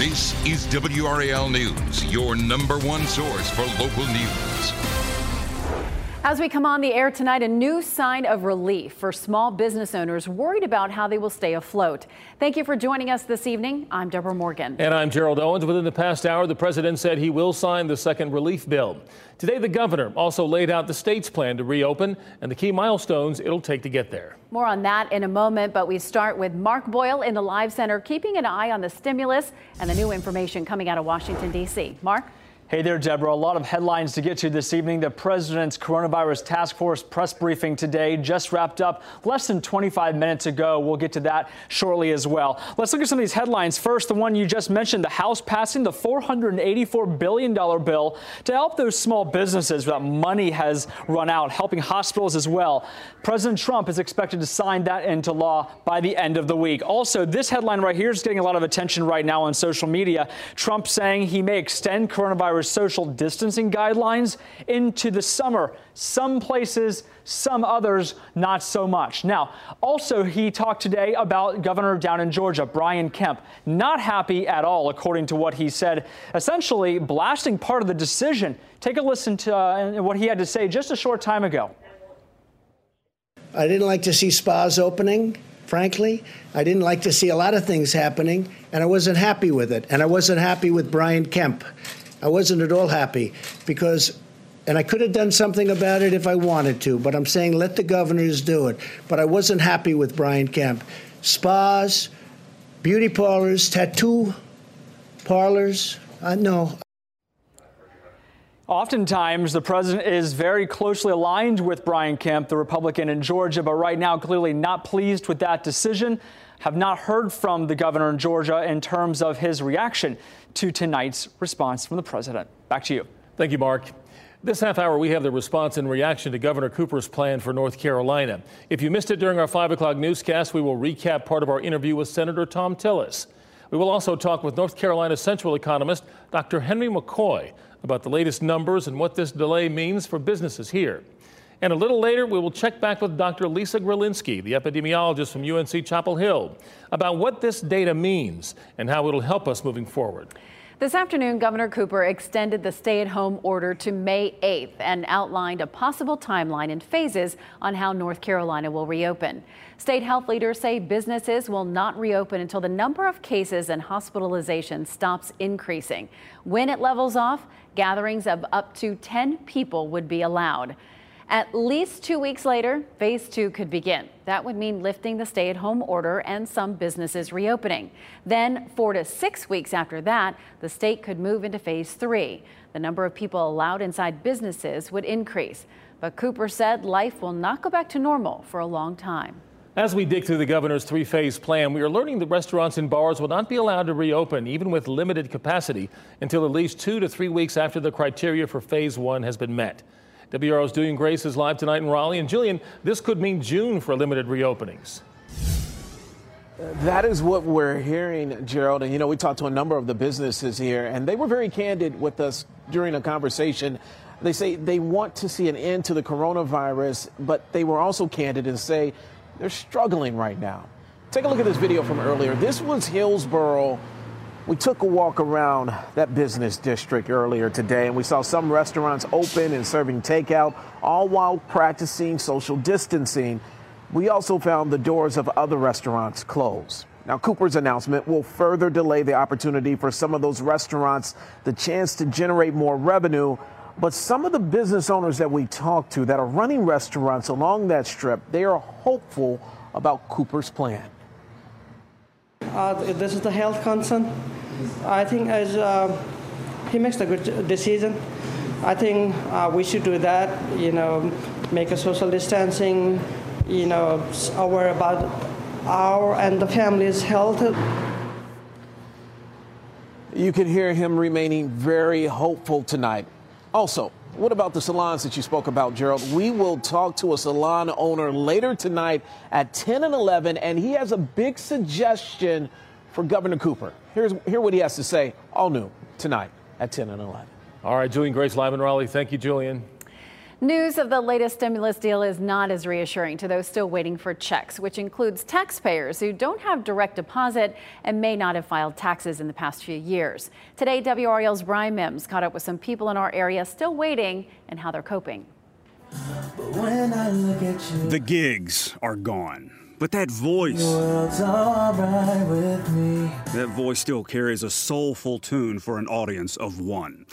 This is WRAL News, your number one source for local news. As we come on the air tonight, a new sign of relief for small business owners worried about how they will stay afloat. Thank you for joining us this evening. I'm Debra Morgan. And I'm Gerald Owens. Within the past hour, the president said he will sign the second relief bill. Today, the governor also laid out the state's plan to reopen and the key milestones it'll take to get there. More on that in a moment, but we start with Mark Boyle in the Live Center, keeping an eye on the stimulus and the new information coming out of Washington, D.C. Mark? Hey there, Debra. A lot of headlines to get to this evening. The president's coronavirus task force press briefing today just wrapped up less than 25 minutes ago. We'll get to that shortly as well. Let's look at some of these headlines. First, the one you just mentioned the House passing the $484 billion bill to help those small businesses that money has run out, helping hospitals as well. President Trump is expected to sign that into law by the end of the week. Also, this headline right here is getting a lot of attention right now on social media. Trump saying he may extend coronavirus social distancing guidelines into the summer. Some places, some others, not so much. Now, also, he talked today about Governor down in Georgia, Brian Kemp. Not happy at all, according to what he said, essentially blasting part of the decision. Take a listen to uh, what he had to say just a short time ago. I didn't like to see spas opening frankly. I didn't like to see a lot of things happening, and I wasn't happy with it. And I wasn't happy with Brian Kemp. I wasn't at all happy because, and I could have done something about it if I wanted to, but I'm saying let the governors do it. But I wasn't happy with Brian Kemp. Spas, beauty parlors, tattoo parlors, uh, no. Oftentimes, the president is very closely aligned with Brian Kemp, the Republican in Georgia, but right now clearly not pleased with that decision. Have not heard from the governor in Georgia in terms of his reaction to tonight's response from the president. Back to you. Thank you, Mark. This half hour, we have the response and reaction to Governor Cooper's plan for North Carolina. If you missed it during our 5 o'clock newscast, we will recap part of our interview with Senator Thom Tillis. We will also talk with North Carolina Central economist Dr. Henry McCoy about the latest numbers and what this delay means for businesses here. And a little later, we will check back with Dr. Lisa Gralinski, the epidemiologist from UNC Chapel Hill, about what this data means and how it'll help us moving forward. This afternoon, Governor Cooper extended the stay at home order to May 8th and outlined a possible timeline and phases on how North Carolina will reopen. State health leaders say businesses will not reopen until the number of cases and hospitalizations stops increasing. When it levels off, gatherings of up to 10 people would be allowed. At least two weeks later, phase two could begin. That would mean lifting the stay at home order and some businesses reopening. Then, four to six weeks after that, the state could move into phase three. The number of people allowed inside businesses would increase. But Cooper said life will not go back to normal for a long time. As we dig through the governor's three phase plan, we are learning that restaurants and bars will not be allowed to reopen, even with limited capacity, until at least two to three weeks after the criteria for phase one has been met. WRAL's Julian Grace is live tonight in Raleigh. And Julian, this could mean June for limited reopenings. That is what we're hearing, Gerald. And, you know, we talked to a number of the businesses here, and they were very candid with us during a conversation. They say they want to see an end to the coronavirus, but they were also candid and say they're struggling right now. Take a look at this video from earlier. This was Hillsborough we took a walk around that business district earlier today and we saw some restaurants open and serving takeout, all while practicing social distancing. We also found the doors of other restaurants closed. Now, Cooper's announcement will further delay the opportunity for some of those restaurants the chance to generate more revenue. But some of the business owners that we talked to that are running restaurants along that strip, they are hopeful about Cooper's plan. Uh, this is the health concern. I think as uh, he makes a good decision. I think uh, we should do that. You know, make a social distancing. You know, aware about our and the family's health. You can hear him remaining very hopeful tonight. Also, what about the salons that you spoke about, Gerald? We will talk to a salon owner later tonight at 10 and 11, and he has a big suggestion for Governor Cooper. Here's hear what he has to say, all new tonight at 10 and 11. All right, Julian Grace live in Raleigh. Thank you, Julian. News of the latest stimulus deal is not as reassuring to those still waiting for checks, which includes taxpayers who don't have direct deposit and may not have filed taxes in the past few years. Today, WRAL's Brian Mims caught up with some people in our area still waiting and how they're coping. The gigs are gone. But that voice, that voice still carries a soulful tune for an audience of one.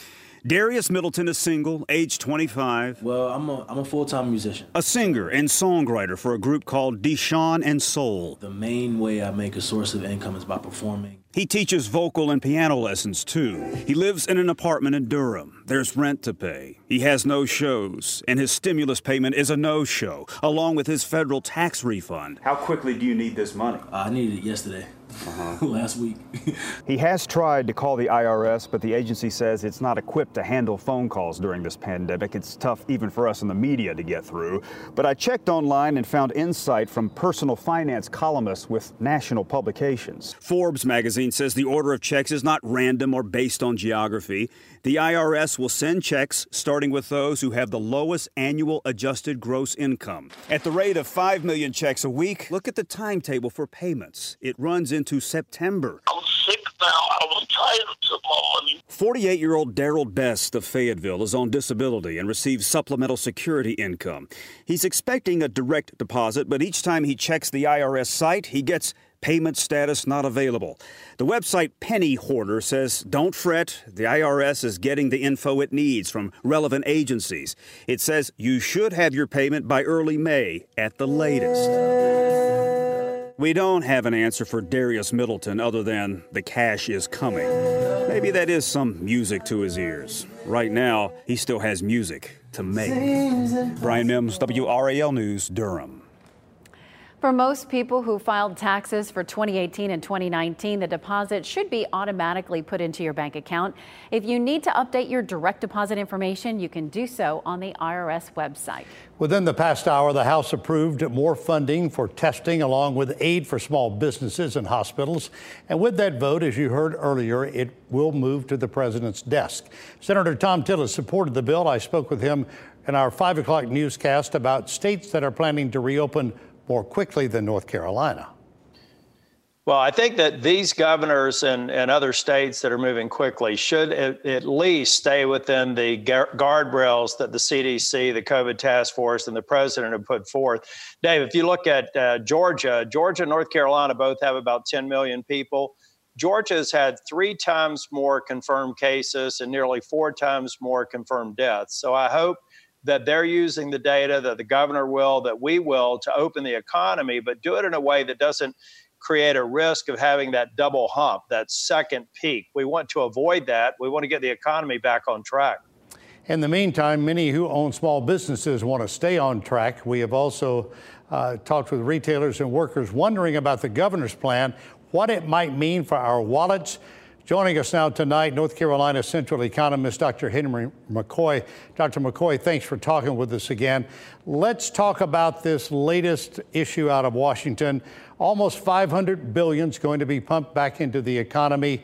Darius Middleton is single, age 25. Well, I'm a, I'm a full time musician. A singer and songwriter for a group called Deshawn and Soul. The main way I make a source of income is by performing. He teaches vocal and piano lessons too. He lives in an apartment in Durham. There's rent to pay. He has no shows, and his stimulus payment is a no show, along with his federal tax refund. How quickly do you need this money? I needed it yesterday. Uh-huh. last week. he has tried to call the IRS, but the agency says it's not equipped to handle phone calls during this pandemic. It's tough even for us in the media to get through. But I checked online and found insight from personal finance columnists with national publications. Forbes magazine says the order of checks is not random or based on geography. The IRS will send checks starting with those who have the lowest annual adjusted gross income. At the rate of 5 million checks a week, look at the timetable for payments. It runs into September. I'm sick now. I tired of my money. 48 year old Daryl Best of Fayetteville is on disability and receives supplemental security income. He's expecting a direct deposit, but each time he checks the IRS site, he gets Payment status not available. The website Penny Hoarder says, Don't fret, the IRS is getting the info it needs from relevant agencies. It says you should have your payment by early May at the latest. We don't have an answer for Darius Middleton other than the cash is coming. Maybe that is some music to his ears. Right now, he still has music to make. Brian Mims, WRAL News, Durham. For most people who filed taxes for 2018 and 2019, the deposit should be automatically put into your bank account. If you need to update your direct deposit information, you can do so on the IRS website. Within the past hour, the House approved more funding for testing along with aid for small businesses and hospitals. And with that vote, as you heard earlier, it will move to the president's desk. Senator Thom Tillis supported the bill. I spoke with him in our 5 o'clock newscast about states that are planning to reopen more quickly than North Carolina. Well, I think that these governors and, and other states that are moving quickly should at, at least stay within the guardrails that the CDC, the COVID task force, and the president have put forth. Dave, if you look at uh, Georgia, Georgia and North Carolina both have about 10 million people. Georgia has had three times more confirmed cases and nearly four times more confirmed deaths. So I hope that they're using the data, that the governor will, that we will, to open the economy, but do it in a way that doesn't create a risk of having that double hump, that second peak. We want to avoid that. We want to get the economy back on track. In the meantime, many who own small businesses want to stay on track. We have also uh, talked with retailers and workers wondering about the governor's plan, what it might mean for our wallets. Joining us now tonight, North Carolina Central economist Dr. Henry McCoy. Dr. McCoy, thanks for talking with us again. Let's talk about this latest issue out of Washington. Almost 500 billion is going to be pumped back into the economy.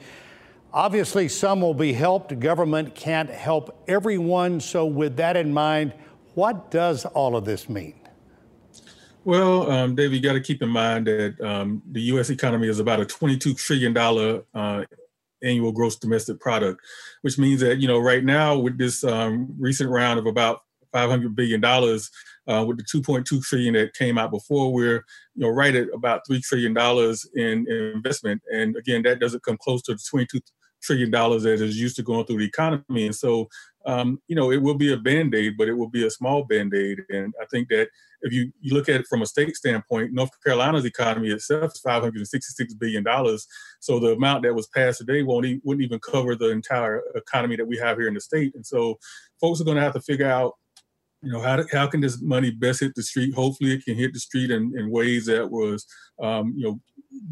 Obviously, some will be helped. Government can't help everyone. So, with that in mind, what does all of this mean? Well, um, Dave, you got to keep in mind that um, the U.S. economy is about a $22 trillion uh, annual gross domestic product, which means that you know right now with this um, recent round of about 500 billion dollars, uh, with the 2.2 trillion that came out before, we're you know right at about three trillion dollars in, in investment, and again that doesn't come close to the 22 trillion dollars that is used to going through the economy, and so um, you know, it will be a band aid, but it will be a small band aid. And I think that if you, you look at it from a state standpoint, North Carolina's economy itself is $566 billion. So the amount that was passed today won't e- wouldn't even cover the entire economy that we have here in the state. And so folks are going to have to figure out, you know, how, how can this money best hit the street? Hopefully it can hit the street in, in ways that was, um, you know,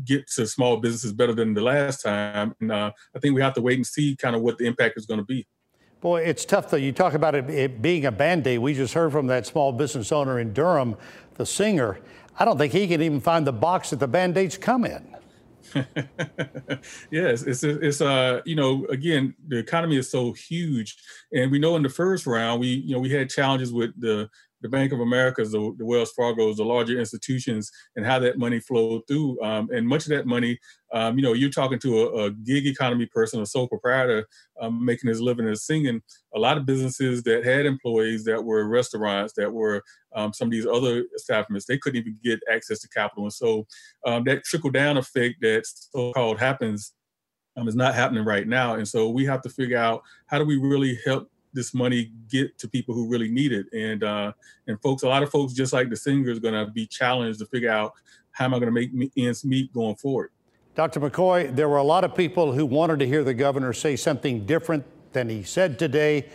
get to small businesses better than the last time. And uh, I think we have to wait and see kind of what the impact is going to be. Boy, it's tough though. You talk about it, it being a band aid. We just heard from that small business owner in Durham, the singer. I don't think he can even find the box that the band aids come in. yes, it's it's uh you know again the economy is so huge, and we know in the first round we you know we had challenges with the the Bank of America's, the, the Wells Fargo's, the larger institutions, and how that money flowed through. Um, and much of that money, um, you know, you're talking to a, a gig economy person, a sole proprietor, um, making his living as singing. A lot of businesses that had employees that were restaurants, that were um, some of these other establishments, they couldn't even get access to capital. And so um, that trickle down effect that so-called happens um, is not happening right now. And so we have to figure out how do we really help this money get to people who really need it. And uh, and folks, a lot of folks, just like the singer, is going to be challenged to figure out how am I going to make ends meet going forward. Dr. McCoy, there were a lot of people who wanted to hear the governor say something different than he said today.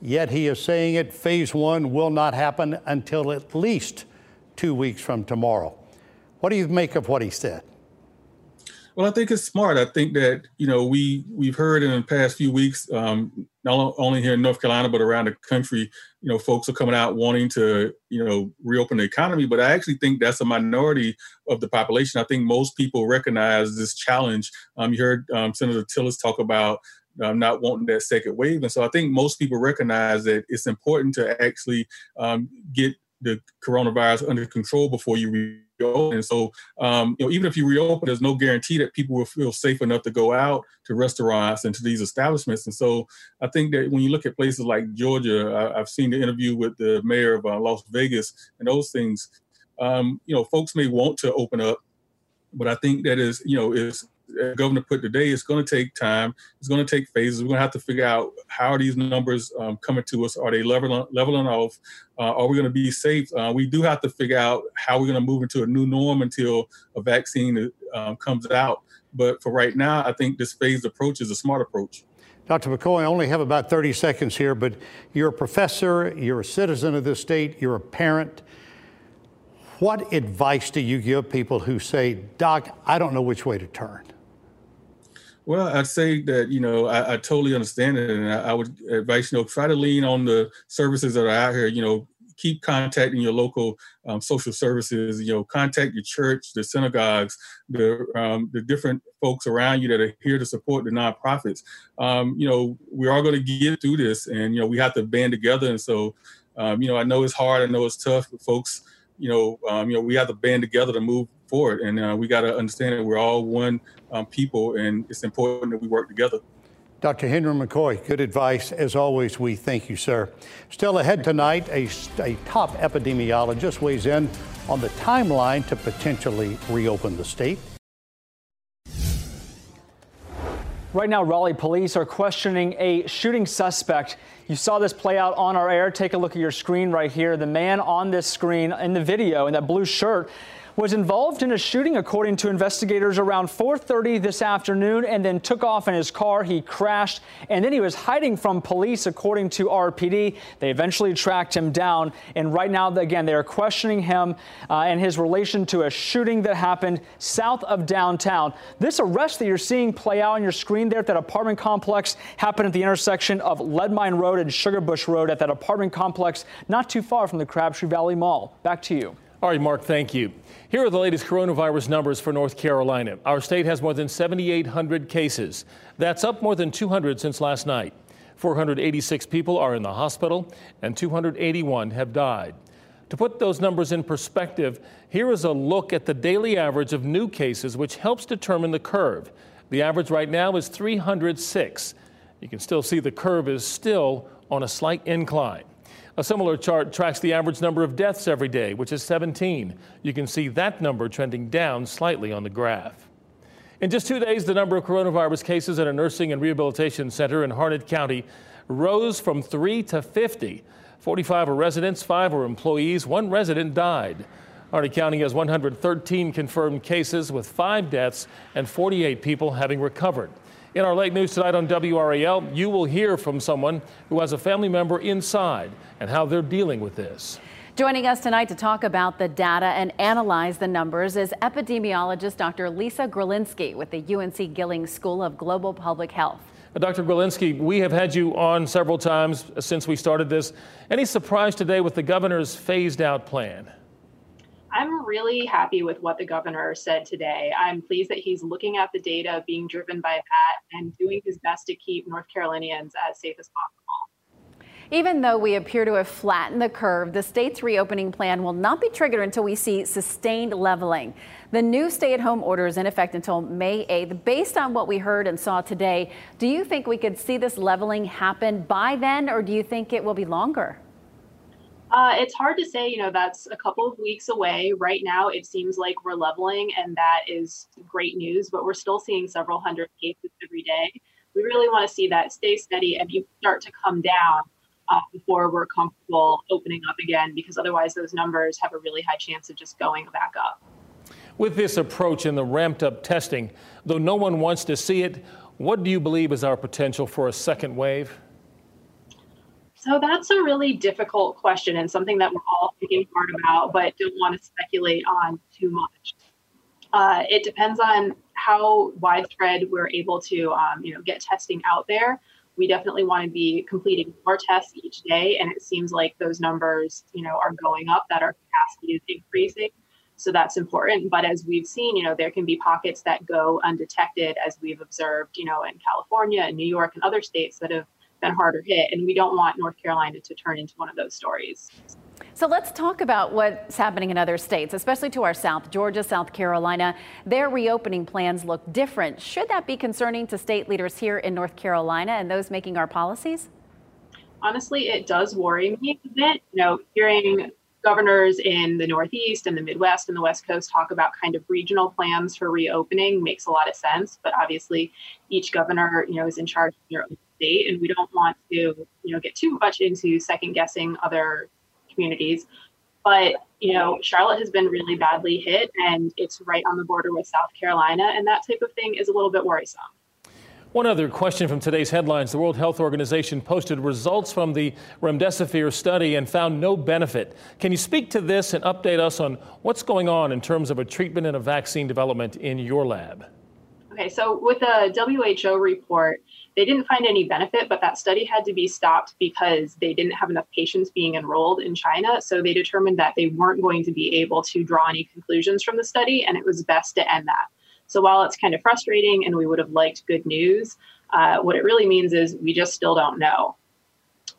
Yet he is saying it. Phase one will not happen until at least two weeks from tomorrow. What do you make of what he said? Well, I think it's smart. I think that you know we we've heard in the past few weeks, um, not only here in North Carolina but around the country, you know, folks are coming out wanting to you know reopen the economy. But I actually think that's a minority of the population. I think most people recognize this challenge. Um, you heard um, Senator Tillis talk about um, not wanting that second wave. And so I think most people recognize that it's important to actually um, get the coronavirus under control before you reopen. And so, um, you know, even if you reopen, there's no guarantee that people will feel safe enough to go out to restaurants and to these establishments. And so, I think that when you look at places like Georgia, I, have seen the interview with the mayor of uh, Las Vegas and those things. Um, you know, folks may want to open up, but I think that is, you know, is governor put today, it's going to take time. It's going to take phases. We're going to have to figure out how are these numbers um, coming to us? Are they leveling, leveling off? Uh, are we going to be safe? Uh, we do have to figure out how we're going to move into a new norm until a vaccine uh, comes out. But for right now, I think this phased approach is a smart approach. Dr. McCoy, I only have about 30 seconds here, but you're a professor, you're a citizen of this state, you're a parent. What advice do you give people who say, Doc, I don't know which way to turn? Well, I'd say that you know I, I totally understand it, and I, I, would advise you know try to lean on the services that are out here. You know, keep contacting your local um, social services. You know, contact your church, the synagogues, the um, the different folks around you that are here to support the nonprofits. Um, you know, we are going to get through this, and you know we have to band together. And so, um, you know, I know it's hard. I know it's tough, but folks, you know, um, you know, we have to band together to move forward, and uh, we got to understand that we're all one um, people, and it's important that we work together. Dr. Henry McCoy, good advice. As always, we thank you, sir. Still ahead tonight, a, a top epidemiologist weighs in on the timeline to potentially reopen the state. Right now, Raleigh police are questioning a shooting suspect. You saw this play out on our air. Take a look at your screen right here. The man on this screen in the video in that blue shirt was involved in a shooting, according to investigators, around 4:30 this afternoon, and then took off in his car. He crashed, and then he was hiding from police, according to RPD. They eventually tracked him down, and right now, again, they are questioning him uh, and his relation to a shooting that happened south of downtown. This arrest that you're seeing play out on your screen there at that apartment complex happened at the intersection of Leadmine Road and Sugarbush Road at that apartment complex, not too far from the Crabtree Valley Mall. Back to you. All right, Mark, thank you. Here are the latest coronavirus numbers for North Carolina. Our state has more than 7,800 cases. That's up more than 200 since last night. 486 people are in the hospital, and 281 have died. To put those numbers in perspective, here is a look at the daily average of new cases, which helps determine the curve. The average right now is 306. You can still see the curve is still on a slight incline. A similar chart tracks the average number of deaths every day, which is 17. You can see that number trending down slightly on the graph. In just two days, the number of coronavirus cases at a nursing and rehabilitation center in Harnett County rose from 3 to 50. 45 are residents, 5 are employees, one resident died. Harnett County has 113 confirmed cases with 5 deaths and 48 people having recovered. In our late news tonight on WRAL, you will hear from someone who has a family member inside and how they're dealing with this. Joining us tonight to talk about the data and analyze the numbers is epidemiologist Dr. Lisa Gralinski with the UNC Gillings School of Global Public Health. Uh, Dr. Gralinski, we have had you on several times since we started this. Any surprise today with the governor's phased out plan? I'm really happy with what the governor said today. I'm pleased that he's looking at the data, being driven by that, and doing his best to keep North Carolinians as safe as possible. Even though we appear to have flattened the curve, the state's reopening plan will not be triggered until we see sustained leveling. The new stay at home order is in effect until May 8th. Based on what we heard and saw today, do you think we could see this leveling happen by then, or do you think it will be longer? Uh, it's hard to say. You know, that's a couple of weeks away. Right now, it seems like we're leveling, and that is great news, but we're still seeing several hundred cases every day. We really want to see that stay steady and you start to come down uh, before we're comfortable opening up again, because otherwise, those numbers have a really high chance of just going back up. With this approach and the ramped up testing, though no one wants to see it, what do you believe is our potential for a second wave? So that's a really difficult question and something that we're all thinking hard about, but don't want to speculate on too much. Uh, it depends on how widespread we're able to, um, you know, get testing out there. We definitely want to be completing more tests each day, and it seems like those numbers, you know, are going up. That our capacity is increasing, so that's important. But as we've seen, you know, there can be pockets that go undetected, as we've observed, you know, in California and New York and other states that have been harder hit. And we don't want North Carolina to turn into one of those stories. So let's talk about what's happening in other states, especially to our south, Georgia, South Carolina. Their reopening plans look different. Should that be concerning to state leaders here in North Carolina and those making our policies? Honestly, it does worry me a bit. You know, hearing governors in the Northeast and the Midwest and the West Coast talk about kind of regional plans for reopening makes a lot of sense. But obviously, each governor, you know, is in charge of their own state, and we don't want to, you know, get too much into second guessing other communities. But you know, Charlotte has been really badly hit, and it's right on the border with South Carolina, and that type of thing is a little bit worrisome. One other question from today's headlines. The World Health Organization posted results from the remdesivir study and found no benefit. Can you speak to this and update us on what's going on in terms of a treatment and a vaccine development in your lab? Okay, so with the WHO report, they didn't find any benefit, but that study had to be stopped because they didn't have enough patients being enrolled in China. So they determined that they weren't going to be able to draw any conclusions from the study, and it was best to end that. So while it's kind of frustrating and we would have liked good news, uh, what it really means is we just still don't know.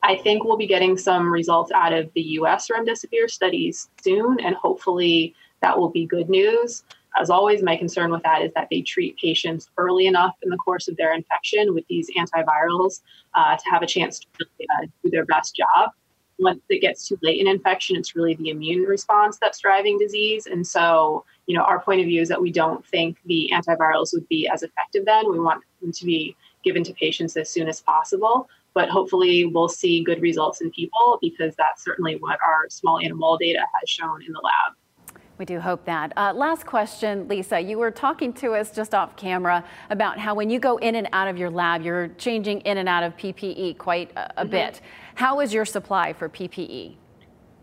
I think we'll be getting some results out of the US remdesivir studies soon, and hopefully that will be good news. As always, my concern with that is that they treat patients early enough in the course of their infection with these antivirals uh, to have a chance to uh, do their best job. Once it gets too late in infection, it's really the immune response that's driving disease. And so, you know, our point of view is that we don't think the antivirals would be as effective then. We want them to be given to patients as soon as possible. But hopefully, we'll see good results in people because that's certainly what our small animal data has shown in the lab. We do hope that. Uh, last question, Lisa. You were talking to us just off camera about how when you go in and out of your lab, you're changing in and out of PPE quite a, a mm-hmm. bit. How is your supply for PPE?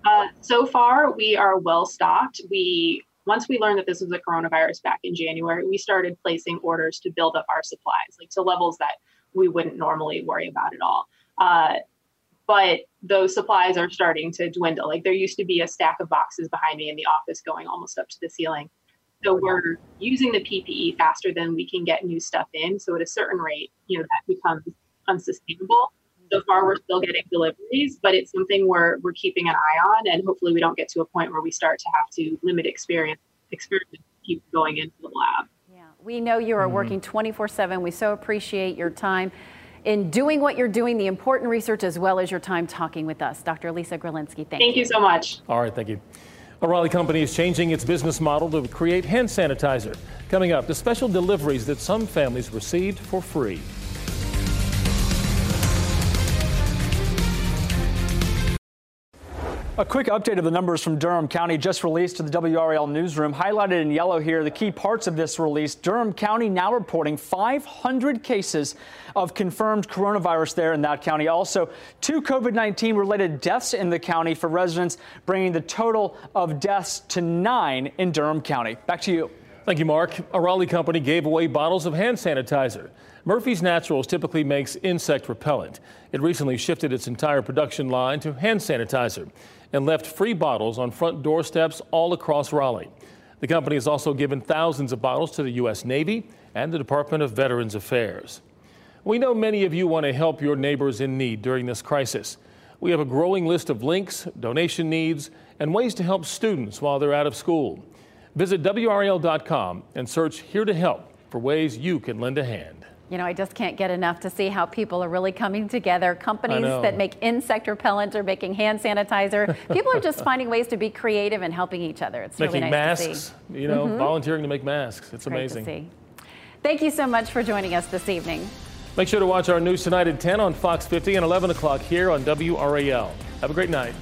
Uh, so far, we are well stocked. We once we learned that this was a coronavirus back in January, we started placing orders to build up our supplies, like to levels that we wouldn't normally worry about at all. Uh, but those supplies are starting to dwindle. Like there used to be a stack of boxes behind me in the office going almost up to the ceiling. So we're using the PPE faster than we can get new stuff in. So at a certain rate, you know, that becomes unsustainable. So far, we're still getting deliveries, but it's something we're we're keeping an eye on, and hopefully, we don't get to a point where we start to have to limit experience experiments keep going into the lab. Yeah, we know you are mm-hmm. working 24/7. We so appreciate your time in doing what you're doing, the important research, as well as your time talking with us. Dr. Lisa Gralinski, thank, thank you. Thank you so much. All right, thank you. A Raleigh Company is changing its business model to create hand sanitizer. Coming up, the special deliveries that some families received for free. A quick update of the numbers from Durham County just released to the WRAL newsroom. Highlighted in yellow here, the key parts of this release. Durham County now reporting 500 cases of confirmed coronavirus there in that county. Also, two COVID 19 related deaths in the county for residents, bringing the total of deaths to nine in Durham County. Back to you. Thank you, Mark. A Raleigh company gave away bottles of hand sanitizer. Murphy's Naturals typically makes insect repellent. It recently shifted its entire production line to hand sanitizer and left free bottles on front doorsteps all across Raleigh. The company has also given thousands of bottles to the U.S. Navy and the Department of Veterans Affairs. We know many of you want to help your neighbors in need during this crisis. We have a growing list of links, donation needs, and ways to help students while they're out of school. Visit WRAL.com and search Here to Help for ways you can lend a hand. You know, I just can't get enough to see how people are really coming together. Companies that make insect repellent are making hand sanitizer. people are just finding ways to be creative and helping each other. It's making really nice masks, you know, mm-hmm. volunteering to make masks. It's Great amazing. Thank you so much for joining us this evening. Make sure to watch our news tonight at 10 on Fox 50 and 11 o'clock here on WRAL. Have a great night.